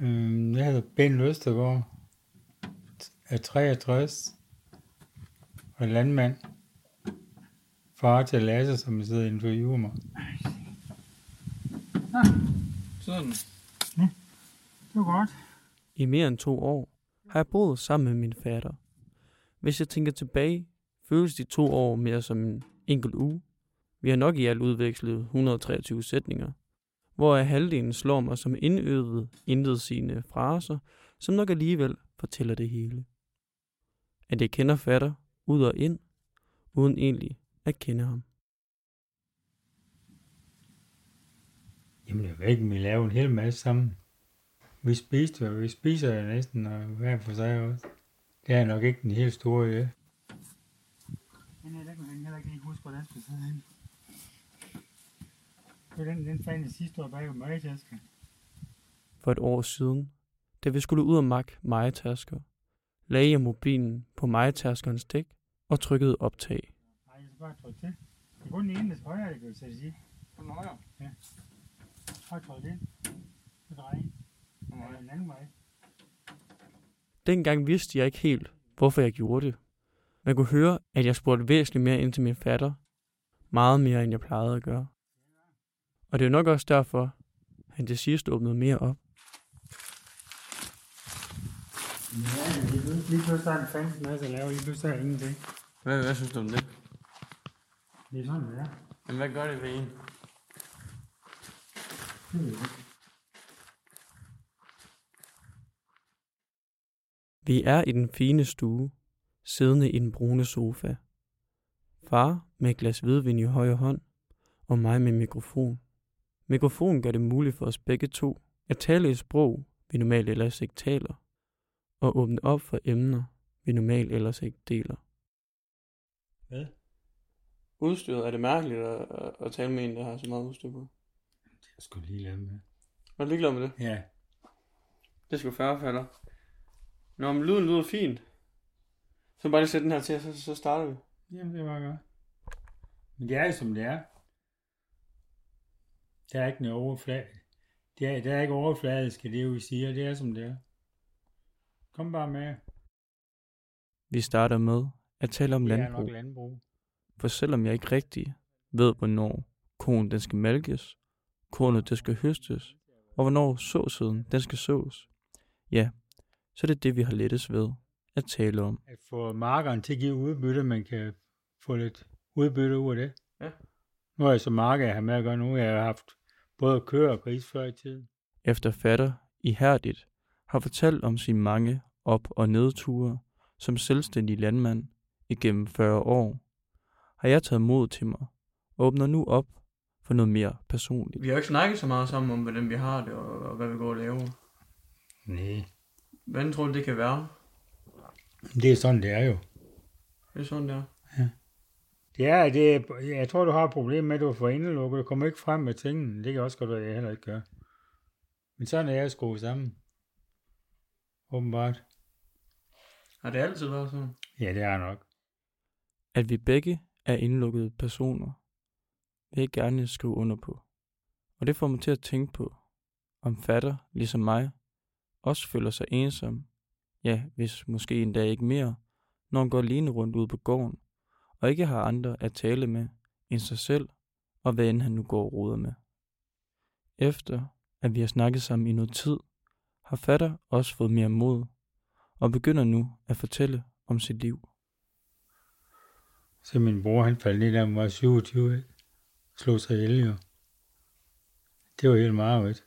Øhm, jeg hedder Ben Østergaard, er 63, og landmand. Far til Lasse, som sidder og interviewer mig. Sådan. Det var godt. I mere end to år har jeg boet sammen med min fatter. Hvis jeg tænker tilbage, føles de to år mere som en enkelt uge. Vi har nok i alt udvekslet 123 sætninger, hvor halvdelen slår mig som indøvet, intetsigende fraser, som nok alligevel fortæller det hele. At jeg kender fatter ud og ind, uden egentlig at kende ham. Jamen, jeg ved ikke, vi laver en hel masse sammen. Vi spiste, og vi spiser jo næsten og hver for sig også. Det er nok ikke den helt store, ja. Men jeg kan heller ikke huske, hvordan skal sidde hen. Det er den, den fandt sidste år bag mig tasker. For et år siden, da vi skulle ud og makke majetasker, lagde jeg mobilen på majetaskerens dæk og trykkede optag. Nej, jeg skal bare trykke til. Det er kun den ene, der skal højere, det kan sige. Den højre. Bare tryk ind. Så dreje. Ja, den anden vej. Dengang vidste jeg ikke helt, hvorfor jeg gjorde det. Man kunne høre, at jeg spurgte væsentligt mere ind til min fatter. Meget mere, end jeg plejede at gøre. Og det er nok også derfor, han til sidst åbnede mere op. Ja, det er lige pludselig er en fandt masse at lave, lige pludselig er der ingenting. Hvad, hvad synes du om det? Det er sådan, det er. Men hvad gør det ved en? Vi er i den fine stue, siddende i den brune sofa. Far med et glas hvidvin i højre hånd, og mig med mikrofon. Mikrofonen gør det muligt for os begge to at tale et sprog, vi normalt ellers ikke taler, og åbne op for emner, vi normalt ellers ikke deler. Hvad? Udstyret, er det mærkeligt at, at, tale med en, der har så meget udstyr på? Jeg skulle lige lade med. Er du ligeglad med det? Ja. Det skal færre falder. Nå, men lyden lyder fint. Så bare lige sætte den her til, så, så starter vi. Jamen, det var godt. Men det er jo som det er. Der er ikke noget overflade. Det er, der er ikke overfladisk, det er jo, vi siger. Det er som det er. Kom bare med. Vi starter med at tale om Det er landbrug. landbrug. For selvom jeg ikke rigtig ved, hvornår konen den skal malkes, kornet det skal høstes, og hvornår såsiden den skal sås, ja, så er det det, vi har lettest ved at tale om. At få markeren til at give udbytte, man kan få lidt udbytte ud af det. Ja. Nu er jeg så marker, jeg har med at gøre nu. Jeg har haft både køer og gris før i tiden. Efter fatter ihærdigt har fortalt om sine mange op- og nedture som selvstændig landmand igennem 40 år, har jeg taget mod til mig og åbner nu op for noget mere personligt. Vi har jo ikke snakket så meget sammen om, hvordan vi har det og, og hvad vi går og laver. Nej. Hvordan tror du, det kan være? Det er sådan, det er jo. Det er sådan, der. Det er, det er, jeg tror, du har et problem med, at du får indelukket. Du kommer ikke frem med tingene. Det kan også godt være, at jeg heller ikke gør. Men sådan er jeg skruet sammen. Åbenbart. Har det altid været sådan? Ja, det er nok. At vi begge er indlukkede personer, vil jeg gerne skrive under på. Og det får mig til at tænke på, om fatter, ligesom mig, også føler sig ensom, ja, hvis måske endda ikke mere, når han går alene rundt ude på gården, og ikke har andre at tale med end sig selv, og hvad end han nu går og roder med. Efter at vi har snakket sammen i noget tid, har fatter også fået mere mod, og begynder nu at fortælle om sit liv. Så min bror, han faldt ned, da han var 27, ikke? Slog sig ihjel, jo. Det var helt meget,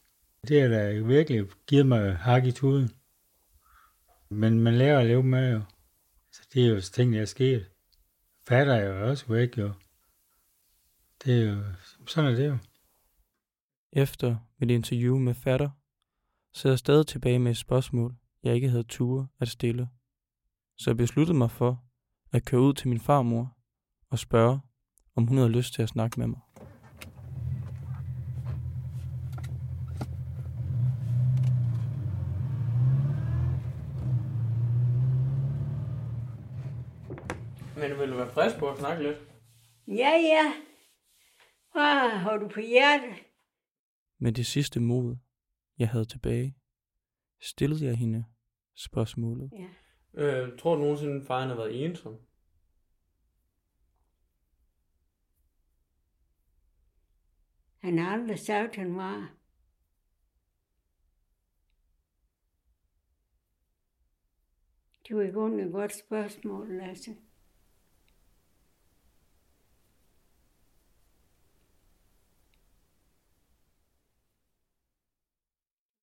Det har da virkelig givet mig hak i tuden. Men man lærer at leve med, jo. Så det er jo ting, der er sket. Fatter er jo også væk, jo. Det er jo, sådan er det jo. Efter mit interview med fatter, sidder jeg stadig tilbage med et spørgsmål, jeg ikke havde ture at stille. Så jeg besluttede mig for at køre ud til min farmor og spørge, om hun havde lyst til at snakke med mig. Men vil du være frisk på at snakke lidt? Ja, ja. Hvad har du på hjertet? Med det sidste mod, jeg havde tilbage, stillede jeg hende spørgsmålet. Ja. Øh, tror du nogensinde, far han har været ensom? Han har aldrig sagt, han var. Det var i grunden et godt spørgsmål, Lasse.